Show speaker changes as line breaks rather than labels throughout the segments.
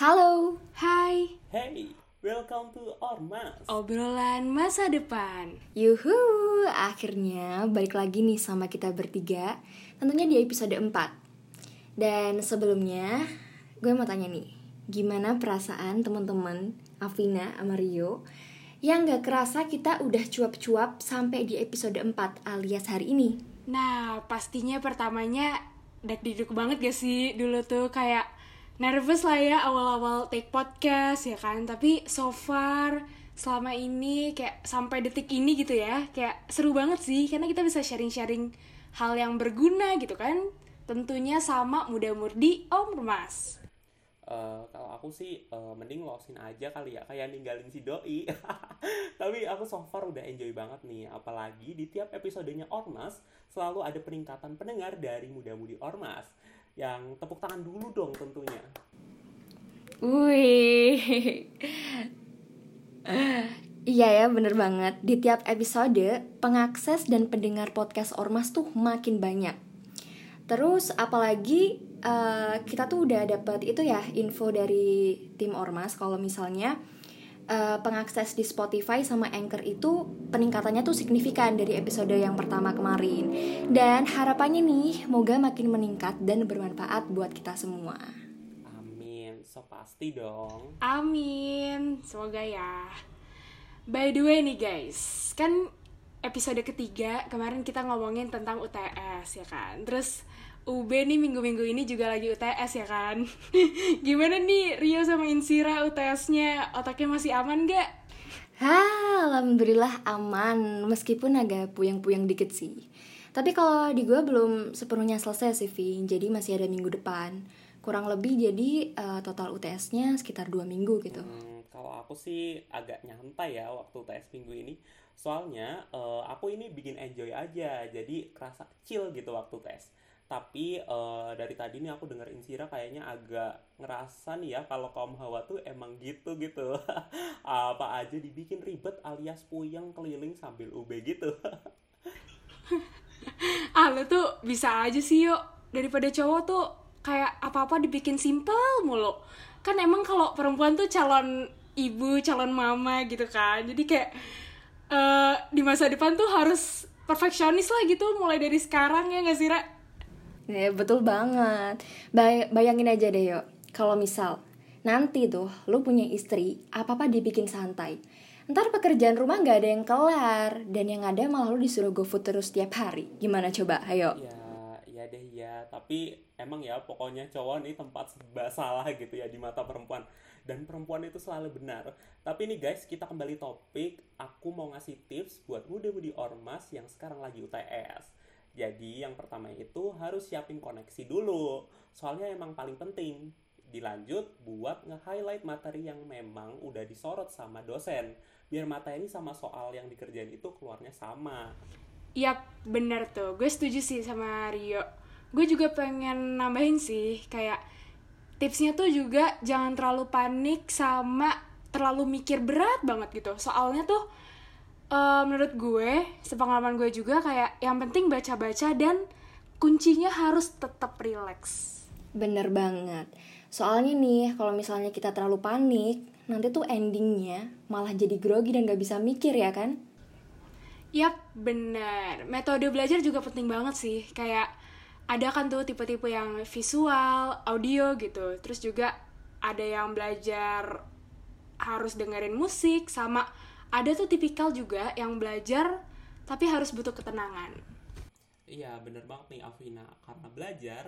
Halo,
Hai,
Hey, welcome to Ormas.
obrolan masa depan.
yuhu, akhirnya balik lagi nih sama kita bertiga Tentunya di episode 4 Dan sebelumnya, gue mau tanya nih Gimana perasaan teman-teman Afina sama Rio Yang gak kerasa kita udah cuap-cuap sampai di episode 4 alias hari ini?
Nah, pastinya pertamanya deg-deg banget gak sih dulu tuh? Kayak nervous lah ya awal-awal take podcast ya kan. Tapi so far selama ini kayak sampai detik ini gitu ya, kayak seru banget sih karena kita bisa sharing-sharing hal yang berguna gitu kan. Tentunya sama muda-mudi Om Mas.
Eh, kalau aku sih eh, mending losin aja kali ya kayak ninggalin si doi. Tapi aku so far udah enjoy banget nih, apalagi di tiap episodenya Ormas selalu ada peningkatan pendengar dari muda-mudi Ormas. Yang tepuk tangan dulu dong tentunya.
Wih. Iya ya bener banget. Di tiap episode Pengakses dan pendengar podcast Ormas tuh makin banyak. Terus apalagi eh, Kita tuh udah dapat itu ya Info dari tim Ormas. Kalau misalnya eh, Pengakses di Spotify sama Anchor itu Peningkatannya tuh signifikan Dari episode yang pertama kemarin Dan harapannya nih Moga makin meningkat dan bermanfaat buat kita semua
Amin, so pasti dong.
Amin, semoga ya. By the way nih guys, kan episode ketiga kemarin kita ngomongin tentang UTS ya kan. Terus UB nih minggu-minggu ini juga lagi UTS ya kan. Gimana nih Rio sama Insira UTS-nya? Otaknya masih aman gak?
Hah, alhamdulillah aman meskipun agak puyeng-puyeng dikit sih. Tapi kalau di gue belum sepenuhnya selesai sih, Vi. Jadi masih ada minggu depan. Kurang lebih jadi eh, total UTS-nya sekitar dua minggu gitu.
Hmm, kalau aku sih agak nyantai ya waktu tes minggu ini. Soalnya eh, aku ini bikin enjoy aja, jadi kerasa chill gitu waktu tes. Tapi eh, dari tadi nih aku denger Insira kayaknya agak ngerasa nih ya kalau kaum hawa tuh emang gitu gitu. Apa aja dibikin ribet alias puyeng keliling sambil UB gitu.
Ah lo tuh bisa aja sih yuk daripada cowok tuh kayak apa-apa dibikin simple mulu. Kan emang kalau perempuan tuh calon ibu, calon mama gitu kan. Jadi kayak eh, di masa depan tuh harus perfeksionis lah gitu mulai dari sekarang ya nggak sih Ra?
Ya, betul banget. Bay- bayangin aja deh yuk, kalau misal nanti tuh lu punya istri, apa-apa dibikin santai. Ntar pekerjaan rumah nggak ada yang kelar, dan yang ada malah lu disuruh go food terus tiap hari. Gimana coba? Ayo.
Ya, ya deh ya. Tapi emang ya pokoknya cowok nih tempat salah gitu ya di mata perempuan. Dan perempuan itu selalu benar. Tapi nih guys, kita kembali topik. Aku mau ngasih tips buat muda-mudi ormas yang sekarang lagi UTS. Jadi yang pertama itu harus siapin koneksi dulu. Soalnya emang paling penting. Dilanjut buat nge-highlight materi yang memang udah disorot sama dosen. Biar materi sama soal yang dikerjain itu keluarnya sama.
Yap, bener tuh. Gue setuju sih sama Rio. Gue juga pengen nambahin sih, kayak tipsnya tuh juga jangan terlalu panik sama terlalu mikir berat banget gitu. Soalnya tuh eh, menurut gue, sepengalaman gue juga kayak yang penting baca-baca dan kuncinya harus tetap relax.
Bener banget. Soalnya nih, kalau misalnya kita terlalu panik, nanti tuh endingnya malah jadi grogi dan gak bisa mikir ya kan?
Yap, bener. Metode belajar juga penting banget sih. Kayak ada kan tuh tipe-tipe yang visual, audio gitu. Terus juga ada yang belajar harus dengerin musik, sama ada tuh tipikal juga yang belajar tapi harus butuh ketenangan.
Iya bener banget nih Afina karena belajar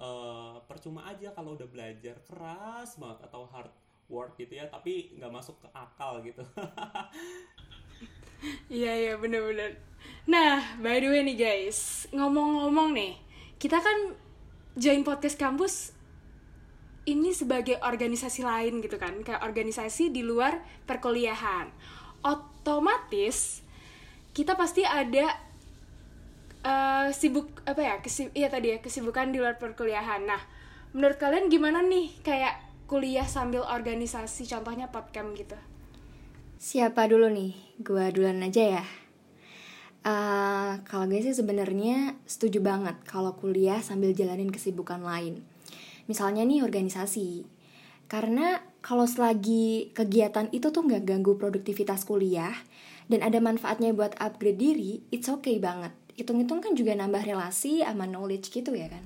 eh, percuma aja kalau udah belajar keras banget atau hard work gitu ya tapi nggak masuk ke akal gitu
Iya, iya, bener-bener. Nah, by the way nih guys, ngomong-ngomong nih, kita kan join podcast kampus ini sebagai organisasi lain gitu kan, kayak organisasi di luar perkuliahan. Otomatis kita pasti ada eh, sibuk apa ya? Kesib iya tadi ya, kesibukan di luar perkuliahan. Nah, menurut kalian gimana nih kayak kuliah sambil organisasi contohnya podcast gitu?
Siapa dulu nih? Gua duluan aja ya. Eh, kalau gue sih sebenarnya setuju banget kalau kuliah sambil jalanin kesibukan lain. Misalnya nih organisasi. Karena kalau selagi kegiatan itu tuh nggak ganggu produktivitas kuliah dan ada manfaatnya buat upgrade diri, it's okay banget. Hitung-hitung kan juga nambah relasi sama knowledge gitu ya kan.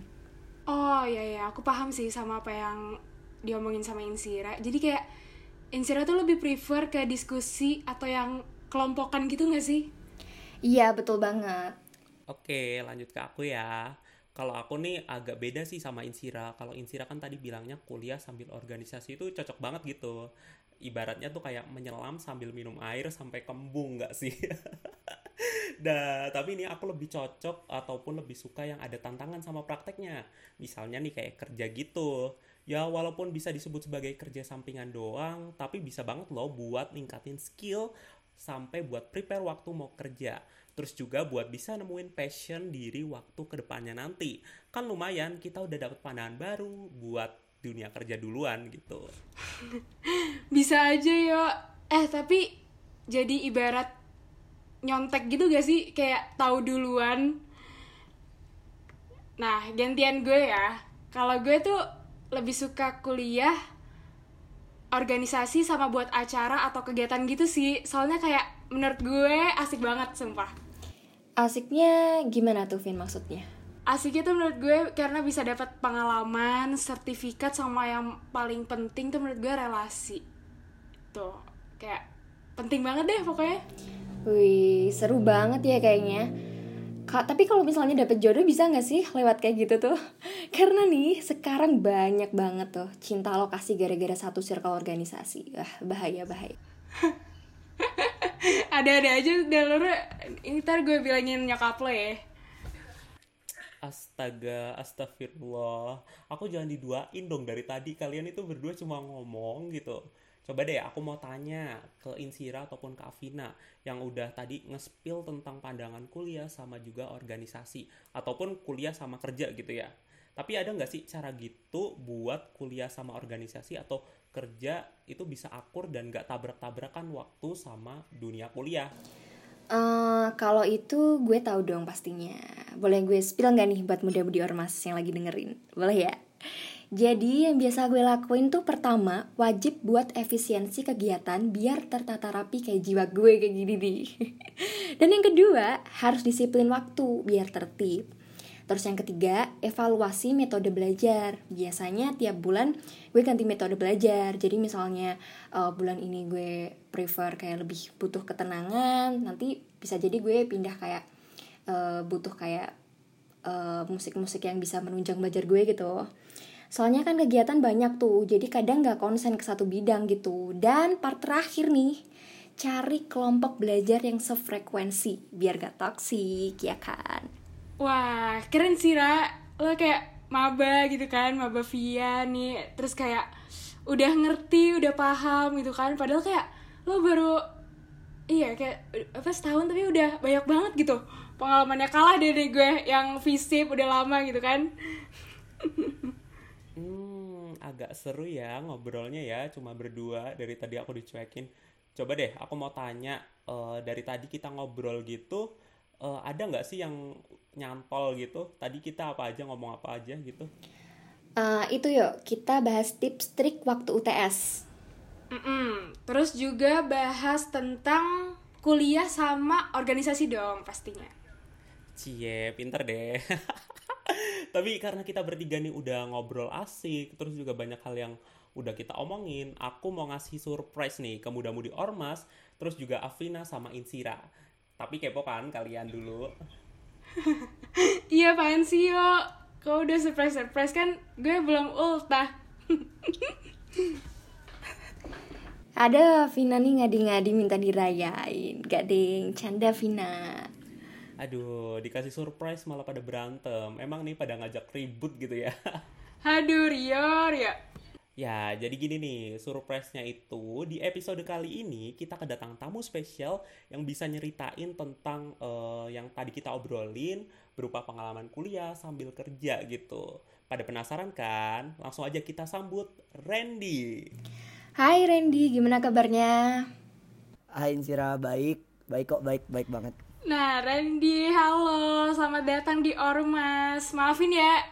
Oh iya iya, aku paham sih sama apa yang diomongin sama Insira. Jadi kayak Insira tuh lebih prefer ke diskusi atau yang kelompokan gitu gak sih?
Iya, betul banget.
Oke, lanjut ke aku ya. Kalau aku nih agak beda sih sama Insira. Kalau Insira kan tadi bilangnya kuliah sambil organisasi itu cocok banget gitu. Ibaratnya tuh kayak menyelam sambil minum air sampai kembung nggak sih? Nah, tapi ini aku lebih cocok ataupun lebih suka yang ada tantangan sama prakteknya. Misalnya nih kayak kerja gitu. Ya walaupun bisa disebut sebagai kerja sampingan doang, tapi bisa banget loh buat ningkatin skill sampai buat prepare waktu mau kerja. Terus juga buat bisa nemuin passion diri waktu ke depannya nanti. Kan lumayan kita udah dapet pandangan baru buat dunia kerja duluan gitu.
Bisa aja yo. Eh tapi jadi ibarat nyontek gitu gak sih? Kayak tahu duluan. Nah, gantian gue ya. Kalau gue tuh lebih suka kuliah organisasi sama buat acara atau kegiatan gitu sih. Soalnya kayak menurut gue asik banget sumpah.
Asiknya gimana tuh Vin maksudnya?
Asiknya tuh menurut gue karena bisa dapat pengalaman, sertifikat sama yang paling penting tuh menurut gue relasi. Tuh, kayak penting banget deh pokoknya.
Wih, seru banget ya kayaknya. Kak, tapi kalau misalnya dapet jodoh bisa nggak sih lewat kayak gitu tuh? Karena nih sekarang banyak banget tuh cinta lokasi gara-gara satu circle organisasi. Wah, bahaya bahaya.
Ada-ada aja Delur ini ntar gue bilangin nyokap lo ya.
Astaga, astagfirullah. Aku jangan diduain dong dari tadi. Kalian itu berdua cuma ngomong gitu. Coba deh aku mau tanya ke Insira ataupun ke Afina yang udah tadi nge-spill tentang pandangan kuliah sama juga organisasi ataupun kuliah sama kerja gitu ya. Tapi ada nggak sih cara gitu buat kuliah sama organisasi atau kerja itu bisa akur dan gak tabrak-tabrakan waktu sama dunia kuliah?
Uh, kalau itu gue tahu dong pastinya. Boleh gue spill nggak nih buat muda-mudi ormas yang lagi dengerin? Boleh ya? Jadi yang biasa gue lakuin tuh pertama wajib buat efisiensi kegiatan biar tertata rapi kayak jiwa gue kayak gini nih. Dan yang kedua harus disiplin waktu biar tertib. Terus yang ketiga, evaluasi metode belajar. Biasanya tiap bulan gue ganti metode belajar. Jadi misalnya uh, bulan ini gue prefer kayak lebih butuh ketenangan, nanti bisa jadi gue pindah kayak uh, butuh kayak uh, musik-musik yang bisa menunjang belajar gue gitu. Soalnya kan kegiatan banyak tuh, jadi kadang gak konsen ke satu bidang gitu. Dan part terakhir nih, cari kelompok belajar yang sefrekuensi biar gak toksik ya kan
wah keren sih Ra. Lo kayak maba gitu kan maba via nih. Terus kayak udah ngerti udah paham gitu kan. Padahal kayak lo baru iya kayak apa setahun tapi udah banyak banget gitu. Pengalamannya kalah dari gue yang visip udah lama gitu kan.
Hmm agak seru ya ngobrolnya ya. Cuma berdua dari tadi aku dicuekin. Coba deh aku mau tanya uh, dari tadi kita ngobrol gitu uh, ada nggak sih yang nyantol gitu tadi kita apa aja ngomong apa aja gitu
uh, itu yuk kita bahas tips trik waktu UTS
mm -mm. terus juga bahas tentang kuliah sama organisasi dong pastinya
cie pinter deh tapi karena kita bertiga nih udah ngobrol asik terus juga banyak hal yang udah kita omongin, aku mau ngasih surprise nih ke muda-mudi Ormas, terus juga Afina sama Insira. Tapi kepo kan kalian dulu?
Iya apaan sih yo? Kau udah surprise surprise kan gue belum ultah.
Ada Vina nih ngadi-ngadi minta dirayain. Gak ding, canda Vina.
Aduh, dikasih surprise malah pada berantem. Emang nih pada ngajak ribut gitu ya?
Aduh, Rio, Rio
Ya, jadi gini nih, surprise-nya itu di episode kali ini kita kedatangan tamu spesial yang bisa nyeritain tentang uh, yang tadi kita obrolin berupa pengalaman kuliah sambil kerja gitu. Pada penasaran kan? Langsung aja kita sambut Randy.
Hai Randy, gimana kabarnya?
Hai Insira, baik. Baik kok, baik, baik banget.
Nah, Randy, halo. Selamat datang di Ormas. Maafin ya,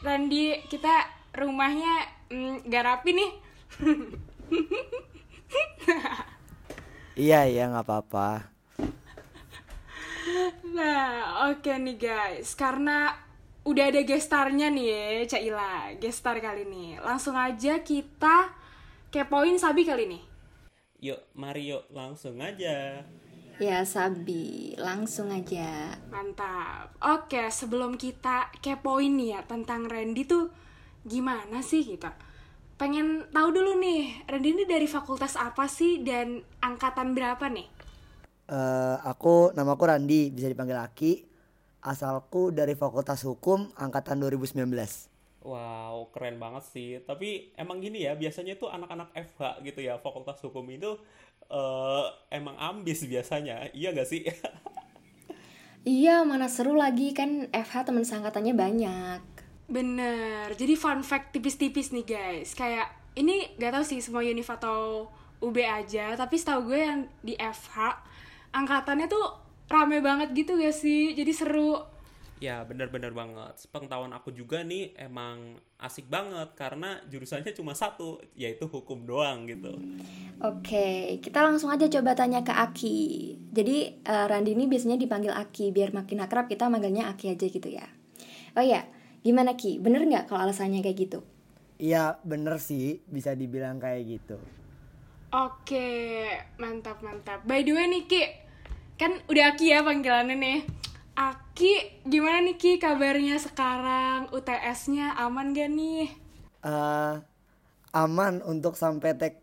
Randy, kita rumahnya mm, gak rapi nih.
Iya iya nggak apa-apa.
Nah, oke nih guys, karena udah ada gestarnya nih ya, Cak Ila, gestar kali ini. Langsung aja kita kepoin Sabi kali ini.
Yuk, mari yuk langsung aja.
Ya Sabi, langsung aja.
Mantap. Oke, sebelum kita kepoin nih ya tentang Randy tuh gimana sih kita? Pengen tahu dulu nih, Randy ini dari fakultas apa sih dan angkatan berapa nih?
Eh, aku namaku Randi, bisa dipanggil Aki. Asalku dari Fakultas Hukum angkatan 2019.
Wow, keren banget sih. Tapi emang gini ya, biasanya tuh anak-anak FH gitu ya, fakultas hukum itu eh, emang ambis biasanya. Iya gak sih?
Iya, mana seru lagi kan FH teman seangkatannya banyak.
Bener, jadi fun fact tipis-tipis nih guys Kayak, ini gak tahu sih semua univ atau UB aja Tapi setahu gue yang di FH Angkatannya tuh rame banget gitu gak sih Jadi seru
ya, bener-bener banget. Sepengetahuan aku juga nih emang asik banget karena jurusannya cuma satu, yaitu hukum doang gitu.
Oke, kita langsung aja coba tanya ke Aki. Jadi eh, Randi ini biasanya dipanggil Aki, biar makin akrab kita manggilnya Aki aja gitu ya. Oh iya, gimana Ki? Bener nggak kalau alasannya kayak gitu?
Iya bener sih, bisa dibilang kayak gitu.
Oke, mantap mantap. By the way nih Ki, kan udah Aki ya panggilannya nih. Aki, gimana nih Ki kabarnya sekarang? UTS-nya aman gak nih?
eh aman untuk sampai tek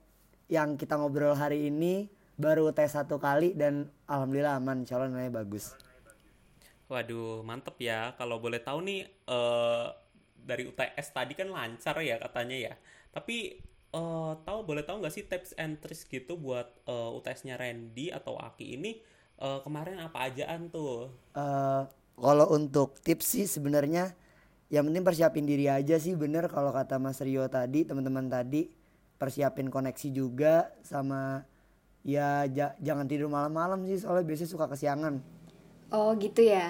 yang kita ngobrol hari ini baru tes satu kali dan alhamdulillah aman, insya Allah nilainya bagus.
Waduh, mantep ya. Kalau boleh tahu nih, eh dari UTS tadi kan lancar ya katanya ya. Tapi eh tahu boleh tahu nggak sih tips and tricks gitu buat eh, UTS-nya Randy atau Aki ini eh, kemarin apa ajaan tuh?
eh kalau untuk tips sih sebenarnya yang penting persiapin diri aja sih bener kalau kata Mas Rio tadi teman-teman tadi persiapin koneksi juga sama ya ja- jangan tidur malam-malam sih soalnya biasanya suka kesiangan.
Oh gitu ya.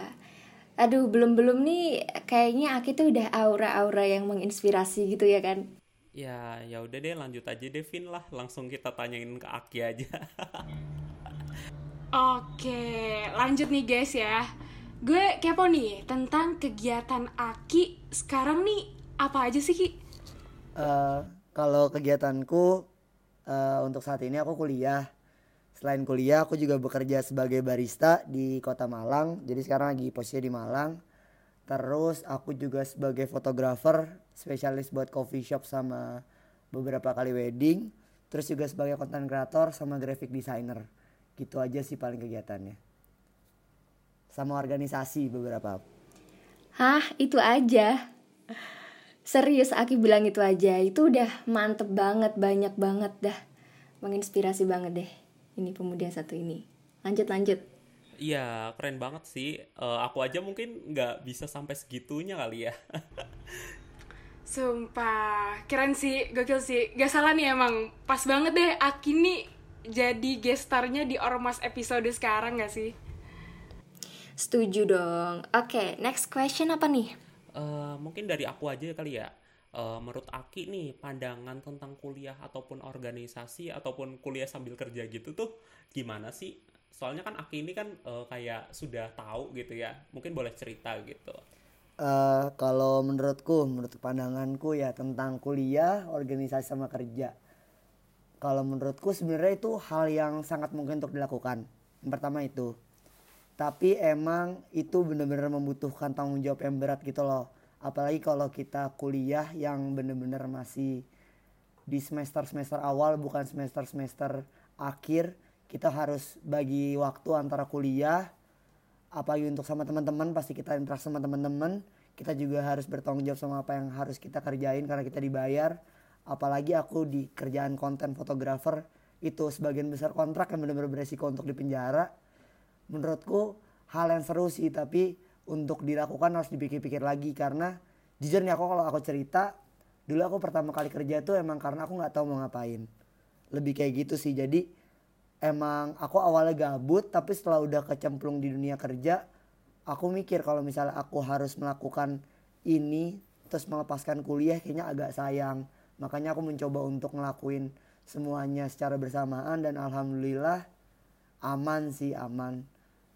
Aduh, belum-belum nih kayaknya Aki tuh udah aura-aura yang menginspirasi gitu ya kan?
Ya, ya udah deh lanjut aja Devin lah. Langsung kita tanyain ke Aki aja.
Oke, lanjut nih guys ya. Gue kepo nih tentang kegiatan Aki sekarang nih apa aja sih Ki?
Eh kalau kegiatanku eh, untuk saat ini aku kuliah. Selain kuliah aku juga bekerja sebagai barista di Kota Malang. Jadi sekarang lagi posisinya di Malang. Terus aku juga sebagai fotografer spesialis buat coffee shop sama beberapa kali wedding. Terus juga sebagai content creator sama graphic designer. Gitu aja sih paling kegiatannya. Sama organisasi beberapa.
Hah, itu aja. Serius Aki bilang itu aja. Itu udah mantep banget, banyak banget dah. Menginspirasi banget deh. Ini pemuda satu ini. Lanjut, lanjut.
Iya, keren banget sih. Eh, aku aja mungkin nggak bisa sampai segitunya kali ya.
Sumpah, keren sih, gokil sih. Gak salah nih emang, pas banget deh Aki nih jadi gestarnya di Ormas episode sekarang gak sih?
Setuju dong. Oke, next question apa nih?
Eh, mungkin dari aku aja kali ya. Eh, menurut Aki nih, pandangan tentang kuliah ataupun organisasi ataupun kuliah sambil kerja gitu tuh gimana sih? Soalnya kan Aki ini kan eh, kayak sudah tahu gitu ya. Mungkin boleh cerita gitu.
eh kalau menurutku, menurut pandanganku ya tentang kuliah, organisasi sama kerja. Kalau menurutku sebenarnya itu hal yang sangat mungkin untuk dilakukan. Yang pertama itu. Tapi emang itu benar-benar membutuhkan tanggung jawab yang berat gitu loh. Apalagi kalau kita kuliah yang benar-benar masih di semester-semester awal bukan semester-semester akhir. Kita harus bagi waktu antara kuliah apalagi untuk sama teman-teman pasti kita interaksi sama teman-teman kita juga harus bertanggung jawab sama apa yang harus kita kerjain karena kita dibayar apalagi aku di kerjaan konten fotografer itu sebagian besar kontrak yang benar-benar beresiko untuk dipenjara menurutku hal yang seru sih tapi untuk dilakukan harus dipikir-pikir lagi. Karena jujur nih aku kalau aku cerita dulu aku pertama kali kerja tuh emang karena aku nggak tahu mau ngapain. Lebih kayak gitu sih. Jadi emang aku awalnya gabut tapi setelah udah kecemplung di dunia kerja aku mikir kalau misalnya aku harus melakukan ini terus melepaskan kuliah kayaknya agak sayang. Makanya aku mencoba untuk ngelakuin semuanya secara bersamaan dan alhamdulillah aman sih aman.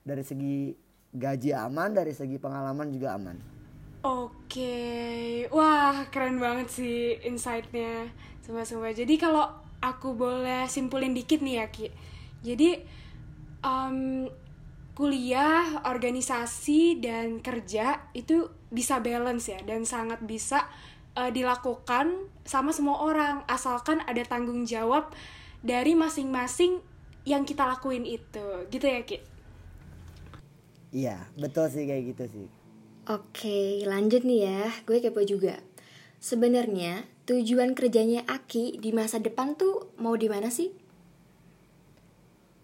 Dari segi gaji aman dari segi pengalaman juga aman
Oke, wah keren banget sih insight-nya semua-semua. Jadi kalau aku boleh simpulin dikit nih ya Ki. Jadi em, kuliah, organisasi dan kerja itu bisa balance ya dan sangat bisa eh, dilakukan sama semua orang asalkan ada tanggung jawab dari masing-masing yang kita lakuin itu. Gitu ya Ki.
Iya betul sih kayak gitu sih
Oke, lanjut nih ya. Gue kepo juga. Sebenarnya tujuan kerjanya Aki di masa depan tuh mau di mana sih?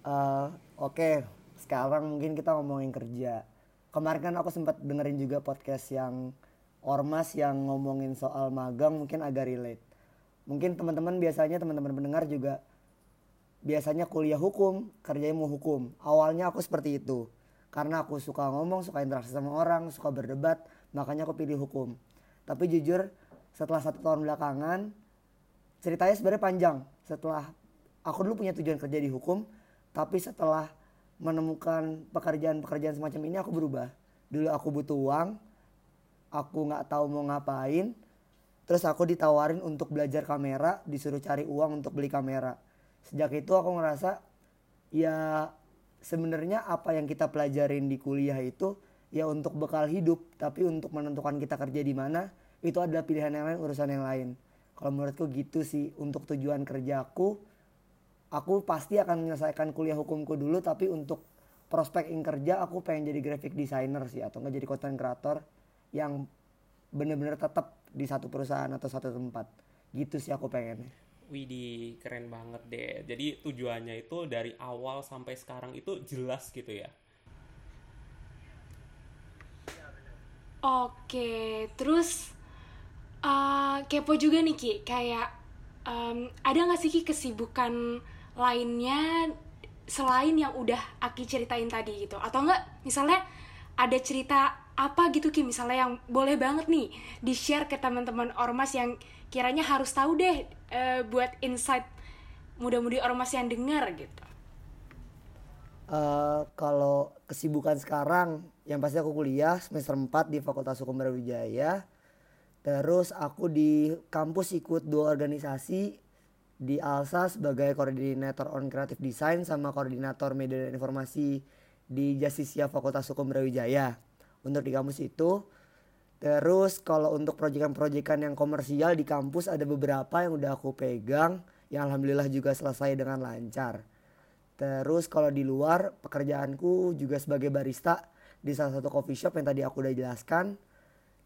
Eh, Oke, sekarang mungkin kita ngomongin kerja. Kemarin kan aku sempat dengerin juga podcast yang ormas yang ngomongin soal magang mungkin agak relate. Mungkin teman-teman biasanya teman-teman pendengar juga biasanya kuliah hukum, kerjanya mau hukum. Awalnya aku seperti itu. Karena aku suka ngomong, suka interaksi sama orang, suka berdebat, makanya aku pilih hukum. Tapi jujur, setelah satu tahun belakangan, ceritanya sebenarnya panjang. Setelah aku dulu punya tujuan kerja di hukum, tapi setelah menemukan pekerjaan-pekerjaan semacam ini aku berubah. Dulu aku butuh uang, aku nggak tahu mau ngapain, terus aku ditawarin untuk belajar kamera, disuruh cari uang untuk beli kamera. Sejak itu aku ngerasa ya sebenarnya apa yang kita pelajarin di kuliah itu ya untuk bekal hidup, tapi untuk menentukan kita kerja di mana itu adalah pilihan yang lain, urusan yang lain. Kalau menurutku gitu sih untuk tujuan kerjaku aku pasti akan menyelesaikan kuliah hukumku dulu tapi untuk prospek in kerja aku pengen jadi graphic designer sih atau nggak jadi content creator yang bener-bener tetap di satu perusahaan atau satu tempat gitu sih aku pengen
Widih, keren banget deh. Jadi tujuannya itu dari awal sampai sekarang itu jelas gitu ya.
Oke, terus eh, kepo juga nih Ki, kayak em, ada nggak sih Ki kesibukan lainnya selain yang udah Aki ceritain tadi gitu? Atau nggak misalnya ada cerita apa gitu Ki, misalnya yang boleh banget nih di-share ke teman-teman Ormas yang kiranya harus tahu deh eh, buat insight muda-mudi Ormas yang dengar gitu.
Eh, kalau kesibukan sekarang yang pasti aku kuliah semester 4 di Fakultas Hukum Brawijaya. Terus aku di kampus ikut dua organisasi di ALSA sebagai koordinator on creative design sama koordinator media dan informasi di Justisia Fakultas Hukum Brawijaya untuk di kampus itu terus kalau untuk proyekan-proyekan yang komersial di kampus ada beberapa yang udah aku pegang yang alhamdulillah juga selesai dengan lancar Terus kalau di luar pekerjaanku juga sebagai barista di salah satu coffee shop yang tadi aku udah jelaskan.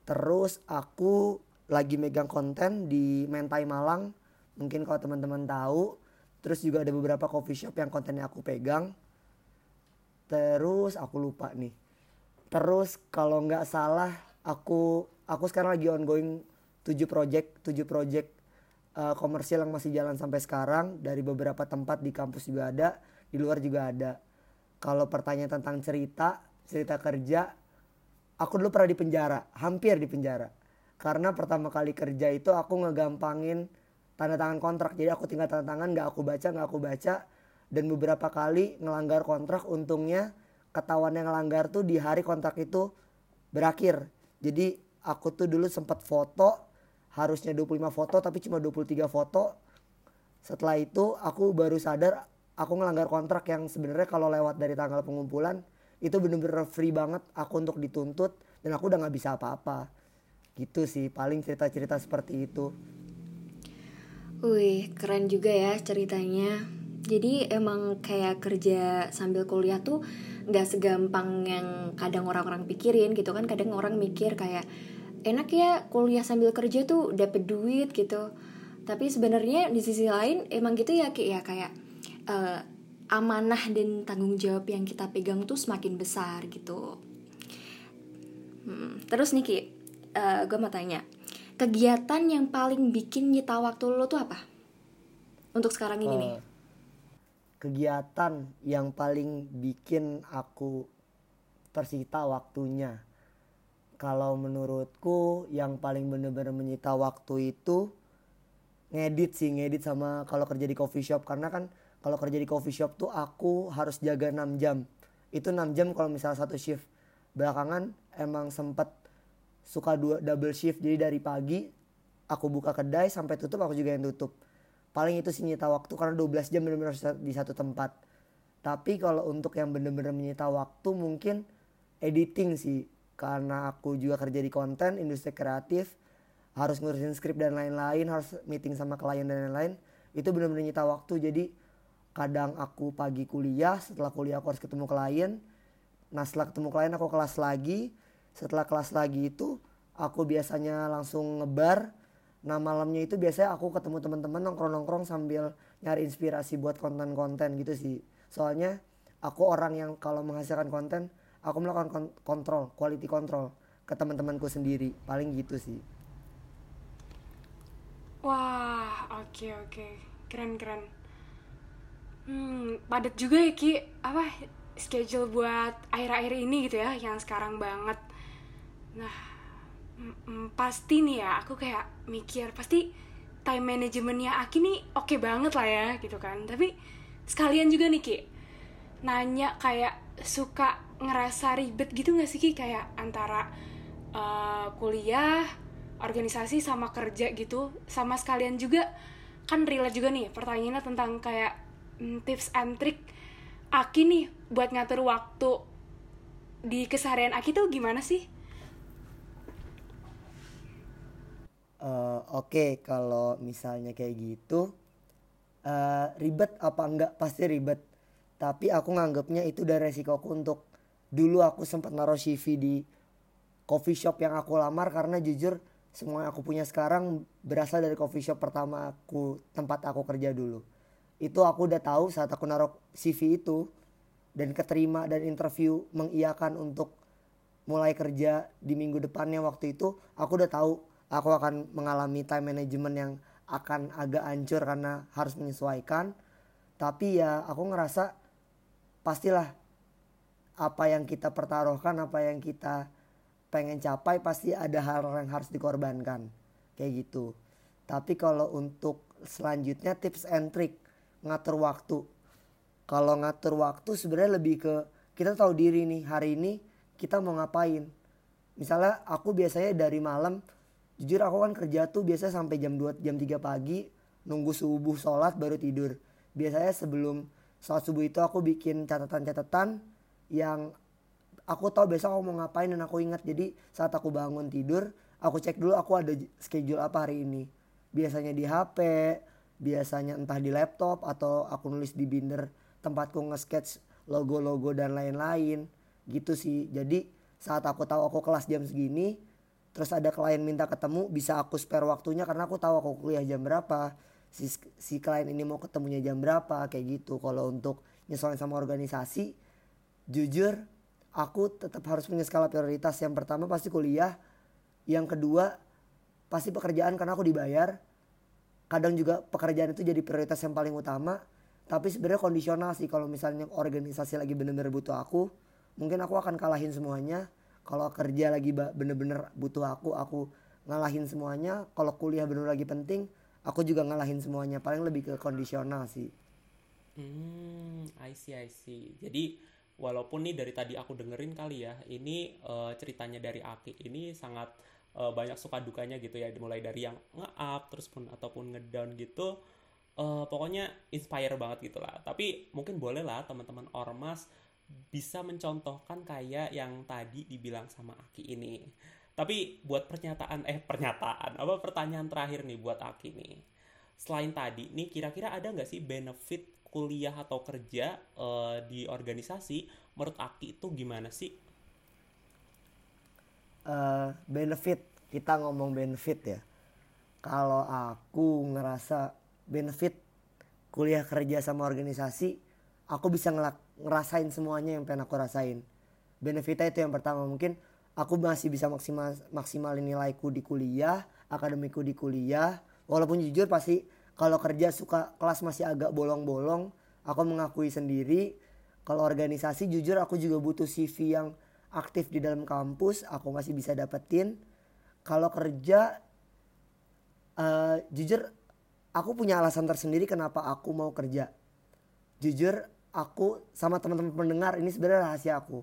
Terus aku lagi megang konten di Mentai Malang. Mungkin kalau teman-teman tahu. Terus juga ada beberapa coffee shop yang kontennya aku pegang. Terus aku lupa nih. Terus kalau nggak salah aku aku sekarang lagi ongoing 7 project, 7 project eh, komersial yang masih jalan sampai sekarang dari beberapa tempat di kampus juga ada, di luar juga ada. Kalau pertanyaan tentang cerita, cerita kerja, aku dulu pernah di penjara, hampir di penjara. Karena pertama kali kerja itu aku ngegampangin tanda tangan kontrak. Jadi aku tinggal tanda tangan, nggak aku baca, nggak aku baca. Dan beberapa kali ngelanggar kontrak, untungnya ketahuan yang ngelanggar tuh di hari kontrak itu berakhir. Jadi aku tuh dulu sempat foto, harusnya 25 foto tapi cuma 23 foto. Setelah itu aku baru sadar aku ngelanggar kontrak yang sebenarnya kalau lewat dari tanggal pengumpulan itu bener-bener free banget aku untuk dituntut dan aku udah nggak bisa apa-apa gitu sih paling cerita-cerita seperti itu
Wih, keren juga ya ceritanya. Jadi emang kayak kerja sambil kuliah tuh nggak segampang yang kadang orang-orang pikirin gitu kan. Kadang orang mikir kayak enak ya kuliah sambil kerja tuh dapet duit gitu. Tapi sebenarnya di sisi lain emang gitu ya Ki ya kayak eh, amanah dan tanggung jawab yang kita pegang tuh semakin besar gitu. Hmm, terus nih Ki, gue mau tanya, kegiatan yang paling bikin nyita waktu lo tuh apa? Untuk sekarang ini nih.
Kegiatan yang paling bikin aku tersita waktunya. Kalau menurutku yang paling bener-bener menyita waktu itu ngedit sih ngedit sama kalau kerja di coffee shop. Karena kan kalau kerja di coffee shop tuh aku harus jaga 6 jam. Itu 6 jam kalau misalnya satu shift. Belakangan emang sempet suka dua double shift. Jadi dari pagi aku buka kedai sampai tutup aku juga yang tutup paling itu sih nyita waktu karena 12 jam benar-benar di satu tempat. Tapi kalau untuk yang bener-bener menyita waktu mungkin editing sih. Karena aku juga kerja di konten industri kreatif harus ngurusin skrip dan lain-lain harus meeting sama klien dan lain-lain itu benar-benar nyita waktu. Jadi kadang aku pagi kuliah setelah kuliah aku harus ketemu klien. Nah setelah ketemu klien aku kelas lagi. Setelah kelas lagi itu aku biasanya langsung ngebar nah malamnya itu biasanya aku ketemu teman-teman nongkrong-nongkrong sambil nyari inspirasi buat konten-konten gitu sih soalnya aku orang yang kalau menghasilkan konten aku melakukan kontrol quality control ke teman-temanku sendiri paling gitu sih
Wah, oke oke. Keren keren. Hmm, padat juga ya Ki. Apa schedule buat akhir-akhir ini gitu ya, yang sekarang banget. Nah, mm, pasti nih ya, aku kayak mikir pasti time managementnya Aki nih oke banget lah ya gitu kan. Tapi sekalian juga nih Ki, nanya kayak suka ngerasa ribet gitu gak sih Ki kayak antara uh, kuliah organisasi sama kerja gitu sama sekalian juga kan relate juga nih pertanyaannya tentang kayak mm, tips and trick Aki nih buat ngatur waktu di keseharian Aki tuh gimana sih?
Uh, Oke, okay, kalau misalnya kayak gitu uh, ribet apa enggak pasti ribet. Tapi aku nganggapnya itu udah resikoku untuk dulu aku sempat naruh CV di coffee shop yang aku lamar karena jujur semua yang aku punya sekarang berasal dari coffee shop pertama aku tempat aku kerja dulu itu aku udah tahu saat aku naruh CV itu dan keterima dan interview mengiyakan untuk mulai kerja di minggu depannya waktu itu aku udah tahu aku akan mengalami time management yang akan agak hancur karena harus menyesuaikan. Tapi ya aku ngerasa pastilah apa yang kita pertaruhkan apa yang kita pengen capai pasti ada hal yang harus dikorbankan. Kayak gitu. Tapi kalau untuk selanjutnya tips and trick ngatur waktu. Kalau ngatur waktu sebenarnya lebih ke kita tahu diri nih hari ini kita mau ngapain. Misalnya aku biasanya dari malam jujur aku kan kerja tuh biasanya sampai jam 2 jam 3 pagi nunggu subuh sholat baru tidur. Biasanya sebelum sholat subuh itu aku bikin catatan-catatan yang aku tahu besok aku mau ngapain dan aku ingat. Jadi saat aku bangun tidur aku cek dulu aku ada schedule apa hari ini. Biasanya di HP biasanya entah di laptop atau aku nulis di binder tempatku nge-sketch logo-logo dan lain-lain. Gitu sih. Jadi saat aku tahu aku kelas jam segini terus ada klien minta ketemu bisa aku spare waktunya karena aku tahu aku kuliah jam berapa. Si, si klien ini mau ketemunya jam berapa kayak gitu. Kalau untuk nyesuaiin sama organisasi jujur aku tetap harus punya skala prioritas. Yang pertama pasti kuliah yang kedua pasti pekerjaan karena aku dibayar. Kadang juga pekerjaan itu jadi prioritas yang paling utama. Tapi sebenarnya kondisional sih kalau misalnya organisasi lagi bener-bener butuh aku mungkin aku akan kalahin semuanya kalau kerja lagi bener-bener butuh aku aku ngalahin semuanya. Kalau kuliah bener lagi penting aku juga ngalahin semuanya. Paling lebih ke kondisional sih.
Hmm I see I see. Jadi walaupun nih dari tadi aku dengerin kali ya ini uh, ceritanya dari Aki ini sangat uh, banyak suka dukanya gitu ya. Dimulai dari yang nge-up terus pun ataupun ngedown gitu uh, pokoknya inspire banget gitu lah. Tapi mungkin boleh lah teman-teman ormas bisa mencontohkan kayak yang tadi dibilang sama Aki ini tapi buat pernyataan eh pernyataan apa pertanyaan terakhir nih buat Aki nih selain tadi nih kira-kira ada nggak sih benefit kuliah atau kerja uh, di organisasi menurut Aki itu gimana sih?
Uh, benefit kita ngomong benefit ya. Kalau aku ngerasa benefit kuliah kerja sama organisasi, aku bisa ngerasain semuanya yang pengen aku rasain. Benefitnya itu yang pertama mungkin aku masih bisa maksimal maksimalin nilaiku di kuliah, akademiku di kuliah. Walaupun jujur pasti kalau kerja suka kelas masih agak bolong-bolong aku mengakui sendiri kalau organisasi jujur aku juga butuh CV yang aktif di dalam kampus aku masih bisa dapetin kalau kerja uh, jujur aku punya alasan tersendiri kenapa aku mau kerja jujur aku sama teman-teman pendengar ini sebenarnya rahasia aku.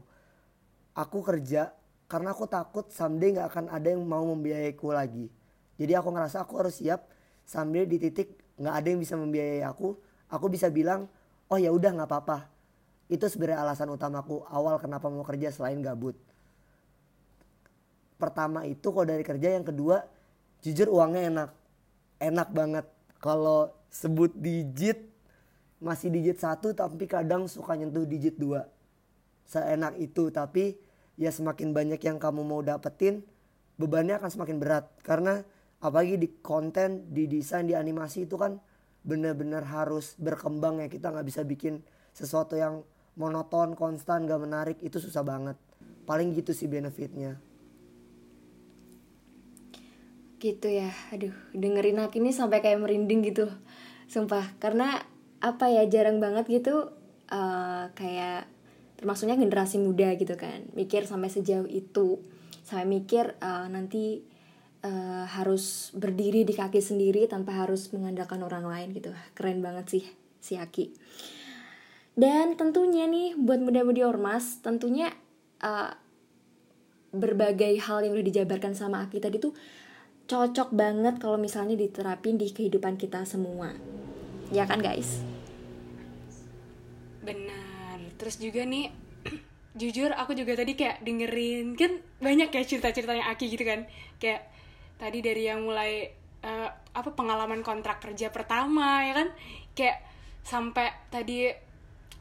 Aku kerja karena aku takut someday nggak akan ada yang mau membiayaiku lagi. Jadi aku ngerasa aku harus siap someday di titik nggak ada yang bisa membiayai aku. Aku bisa bilang oh ya udah nggak apa-apa. Itu sebenarnya alasan utamaku awal kenapa mau kerja selain gabut. Pertama itu kalau dari kerja yang kedua jujur uangnya enak. Enak banget. Kalau sebut digit masih digit satu tapi kadang suka nyentuh digit dua. Seenak itu tapi ya semakin banyak yang kamu mau dapetin bebannya akan semakin berat. Karena apalagi di konten di desain di animasi itu kan benar-benar harus berkembang ya. Kita nggak bisa bikin sesuatu yang monoton konstan gak menarik. Itu susah banget. Paling gitu sih benefitnya.
Gitu ya. Aduh dengerin aku ini sampai kayak merinding gitu. Sumpah. Karena apa ya jarang banget gitu uh, kayak termasuknya generasi muda gitu kan mikir sampai sejauh itu sampai mikir uh, nanti uh, harus berdiri di kaki sendiri tanpa harus mengandalkan orang lain gitu keren banget sih si Aki dan tentunya nih buat muda-mudi ormas tentunya uh, berbagai hal yang udah dijabarkan sama Aki tadi tuh cocok banget kalau misalnya diterapin di kehidupan kita semua. Ya kan guys?
Benar. Terus juga nih jujur aku juga tadi kayak dengerin kan banyak kayak cerita-ceritanya Aki gitu kan. Kayak tadi dari yang mulai uh, apa pengalaman kontrak kerja pertama ya kan kayak sampai tadi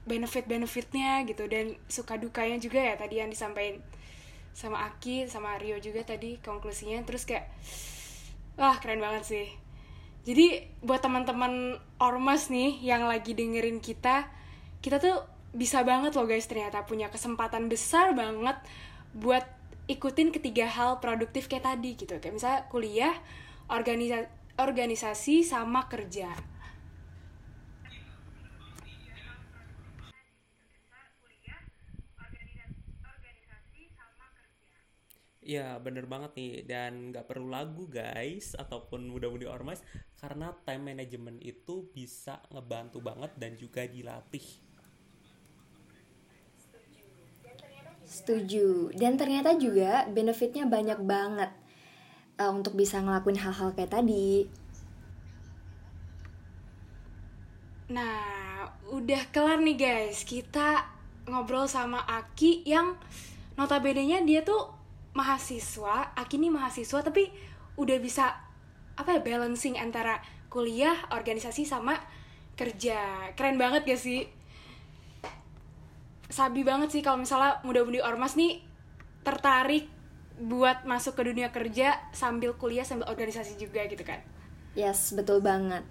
benefit-benefitnya gitu dan suka dukanya juga ya tadi yang disampaikan sama Aki sama Rio juga tadi konklusinya terus kayak wah keren banget sih jadi buat teman-teman ormas nih yang lagi dengerin kita kita tuh bisa banget loh guys ternyata punya kesempatan besar banget buat ikutin ketiga hal produktif kayak tadi gitu. Kayak misalnya kuliah organisa organisasi sama kerja.
Ya bener banget nih. Dan nggak perlu lagu guys ataupun mudah-mudi ormas karena time management itu bisa ngebantu banget dan juga dilatih.
Setuju. Dan ternyata juga benefitnya banyak banget uh, untuk bisa ngelakuin hal-hal kayak tadi.
Nah, udah kelar nih guys. Kita ngobrol sama Aki yang notabene-nya dia tuh mahasiswa, Aki ini mahasiswa tapi udah bisa apa ya balancing antara kuliah, organisasi sama kerja. Keren banget gak sih? Sabi banget sih kalau misalnya muda-mudi ormas nih tertarik buat masuk ke dunia kerja sambil kuliah sambil organisasi juga gitu kan.
Yes, betul banget.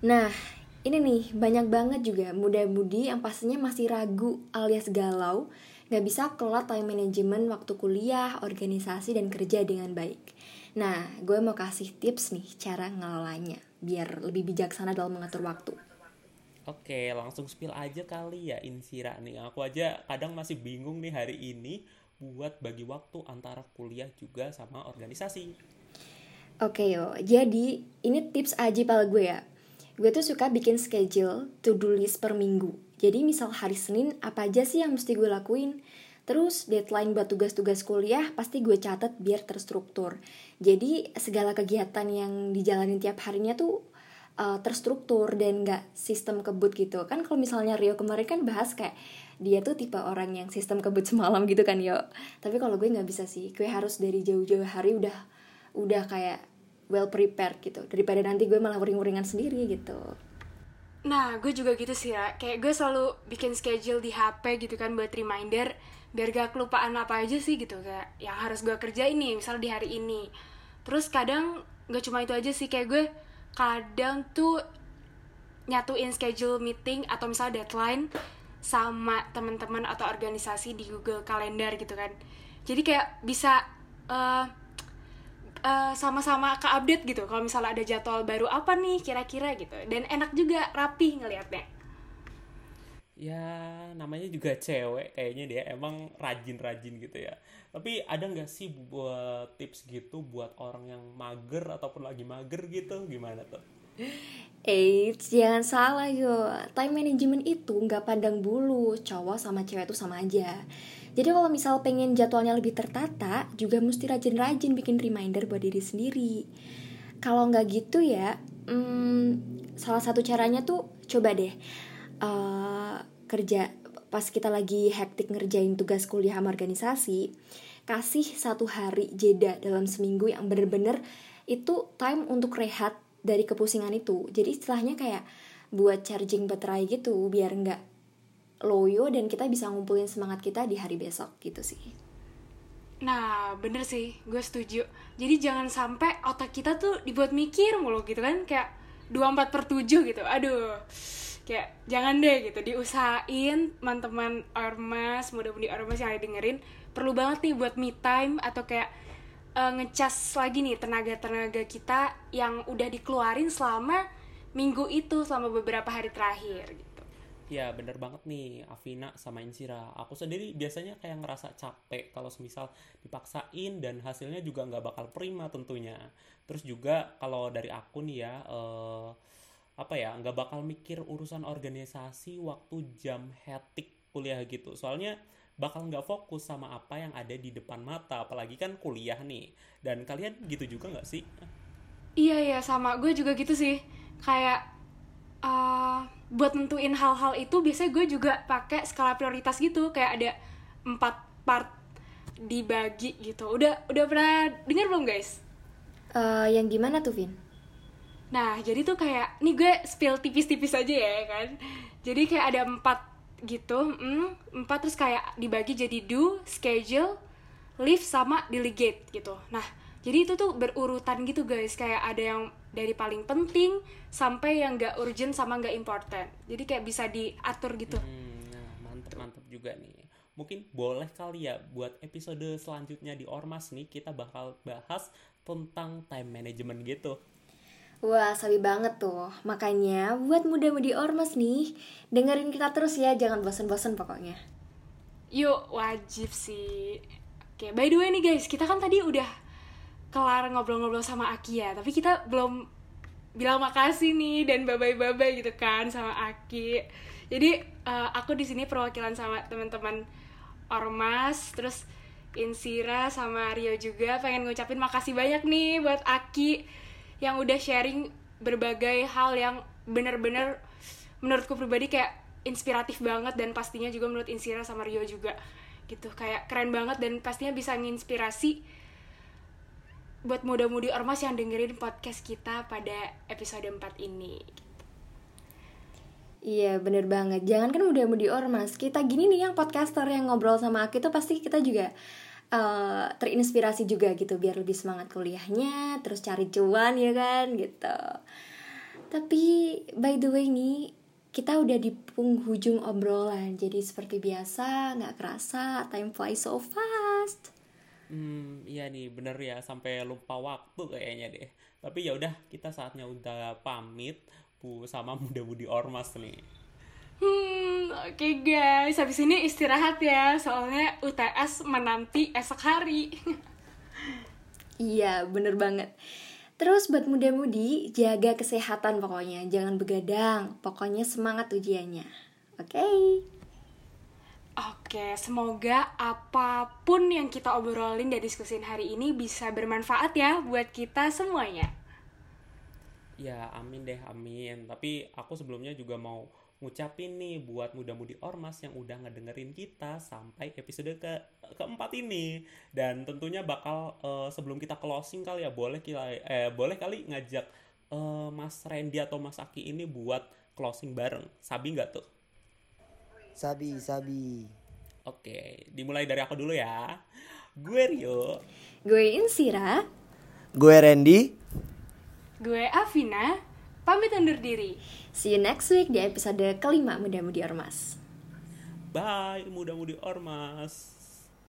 Nah, ini nih banyak banget juga muda-mudi yang pastinya masih ragu alias galau nggak bisa kelola time management waktu kuliah, organisasi, dan kerja dengan baik. Nah, gue mau kasih tips nih cara ngelolanya, biar lebih bijaksana dalam mengatur waktu.
Oke, langsung spill aja kali ya Insira nih. Aku aja kadang masih bingung nih hari ini buat bagi waktu antara kuliah juga sama organisasi.
Oke yo, jadi ini tips aja pal gue ya. Gue tuh suka bikin schedule to-do list per minggu jadi misal hari Senin apa aja sih yang mesti gue lakuin? Terus deadline buat tugas-tugas kuliah pasti gue catat biar terstruktur. Jadi segala kegiatan yang dijalanin tiap harinya tuh uh, terstruktur dan gak sistem kebut gitu. Kan kalau misalnya Rio kemarin kan bahas kayak dia tuh tipe orang yang sistem kebut semalam gitu kan yo. Tapi kalau gue nggak bisa sih. Gue harus dari jauh-jauh hari udah udah kayak well prepared gitu. Daripada nanti gue malah uring-uringan sendiri gitu.
Nah, gue juga gitu sih ya. Kayak gue selalu bikin schedule di HP gitu kan buat reminder biar gak kelupaan apa aja sih gitu kayak yang harus gue kerja ini misalnya di hari ini. Terus kadang gak cuma itu aja sih kayak gue kadang tuh nyatuin schedule meeting atau misalnya deadline sama teman-teman atau organisasi di Google Calendar gitu kan. Jadi kayak bisa uh, eh, sama-sama ke update gitu kalau misalnya ada jadwal baru apa nih kira-kira gitu. Dan enak juga rapi ngelihatnya
ya namanya juga cewek kayaknya dia. Emang rajin-rajin gitu ya tapi ada nggak sih buat tips gitu buat orang yang mager ataupun lagi mager gitu gimana tuh
Eits, jangan salah yo. Time management itu nggak pandang bulu, cowok sama cewek itu sama aja. Jadi kalau misal pengen jadwalnya lebih tertata, juga mesti rajin-rajin bikin reminder buat diri sendiri. Kalau nggak gitu ya, hmm, salah satu caranya tuh coba deh uh, kerja pas kita lagi hektik ngerjain tugas kuliah sama organisasi, kasih satu hari jeda dalam seminggu yang bener-bener itu time untuk rehat dari kepusingan itu jadi istilahnya kayak buat charging baterai gitu biar nggak loyo dan kita bisa ngumpulin semangat kita di hari besok gitu sih
Nah, bener sih, gue setuju. Jadi jangan sampai otak kita tuh dibuat mikir mulu gitu kan, kayak 24 per 7 gitu. Aduh, kayak jangan deh gitu, diusahain teman-teman Ormas, mudah-mudahan Ormas yang ada dengerin, perlu banget nih buat me time atau kayak uh, ngecas lagi nih tenaga-tenaga kita yang udah dikeluarin selama minggu itu selama beberapa hari terakhir gitu.
Ya bener banget nih Afina sama Insira. Aku sendiri biasanya kayak ngerasa capek Kalau semisal dipaksain dan hasilnya juga nggak bakal prima tentunya. Terus juga kalau dari aku nih ya uh, Apa ya nggak bakal mikir urusan organisasi waktu jam hetik kuliah gitu. Soalnya bakal nggak fokus sama apa yang ada di depan mata apalagi kan kuliah nih. Dan kalian gitu juga nggak sih?
Iya iya sama. Gue juga gitu sih. Kayak uh, buat nentuin hal-hal itu biasanya gue juga pakai skala prioritas gitu. Kayak ada empat part dibagi gitu. Udah udah pernah dengar belum guys?
Uh, yang gimana tuh Vin
nah jadi tuh kayak nih gue spill tipis-tipis aja ya kan. Jadi kayak ada empat gitu mm, empat terus kayak dibagi jadi do schedule live sama delegate gitu. Nah jadi itu tuh berurutan gitu guys. Kayak ada yang dari paling penting sampai yang gak urgent sama gak important. Jadi kayak bisa diatur gitu.
Hmm, nah, mantep mantep juga nih. Mungkin boleh kali ya buat episode selanjutnya di ormas nih kita bakal bahas tentang time management gitu
Wah, sabi banget tuh. Makanya buat muda-mudi ormas nih, dengerin kita terus ya, jangan bosan-bosan pokoknya.
Yuk, wajib sih. Oke, by the way nih guys, kita kan tadi udah kelar ngobrol-ngobrol sama Aki ya, tapi kita belum bilang makasih nih dan bye-bye gitu kan sama Aki. Jadi uh, aku di sini perwakilan sama teman-teman ormas, terus Insira sama Rio juga pengen ngucapin makasih banyak nih buat Aki yang udah sharing berbagai hal yang bener-bener menurutku pribadi kayak inspiratif banget dan pastinya juga menurut Insira sama Rio juga gitu. Kayak keren banget dan pastinya bisa nginspirasi buat muda-mudi ormas yang dengerin podcast kita pada episode 4 ini.
Iya bener banget. Jangan kan muda-mudi ormas Kita gini nih yang podcaster yang ngobrol sama aku itu Pasti kita juga uh, terinspirasi juga gitu biar lebih semangat kuliahnya terus cari cuan ya kan gitu. Tapi by the way nih kita udah di penghujung obrolan jadi seperti biasa nggak kerasa time flies so fast.
Hmm iya nih bener ya sampai lupa waktu kayaknya deh. Tapi ya udah kita saatnya udah pamit bu sama muda-mudi ormas nih
oke okay guys, habis ini istirahat ya, soalnya UTS menanti esok hari.
iya, bener banget. Terus buat muda-mudi, jaga kesehatan pokoknya, jangan begadang. Pokoknya semangat ujiannya. Oke? Okay?
Oke, semoga apa pun yang kita obrolin dan diskusin hari ini bisa bermanfaat ya buat kita semuanya.
Ya, amin deh, amin. Tapi aku sebelumnya juga mau ngucapin nih buat muda-mudi ormas yang udah ngedengerin kita sampai episode ke keempat ini. Dan tentunya bakal uh, sebelum kita closing kali ya boleh kita eh boleh kali ngajak uh, Mas Randy atau Mas Aki ini buat closing bareng. Sabi nggak tuh?
Sabi sabi.
Oke dimulai dari aku dulu ya. Gue Rio.
Gue Insira.
Gue Randy.
Gue Afina pamit undur diri
See you next week di episode kelima Muda Mudi Ormas.
Bye Muda Mudi Ormas.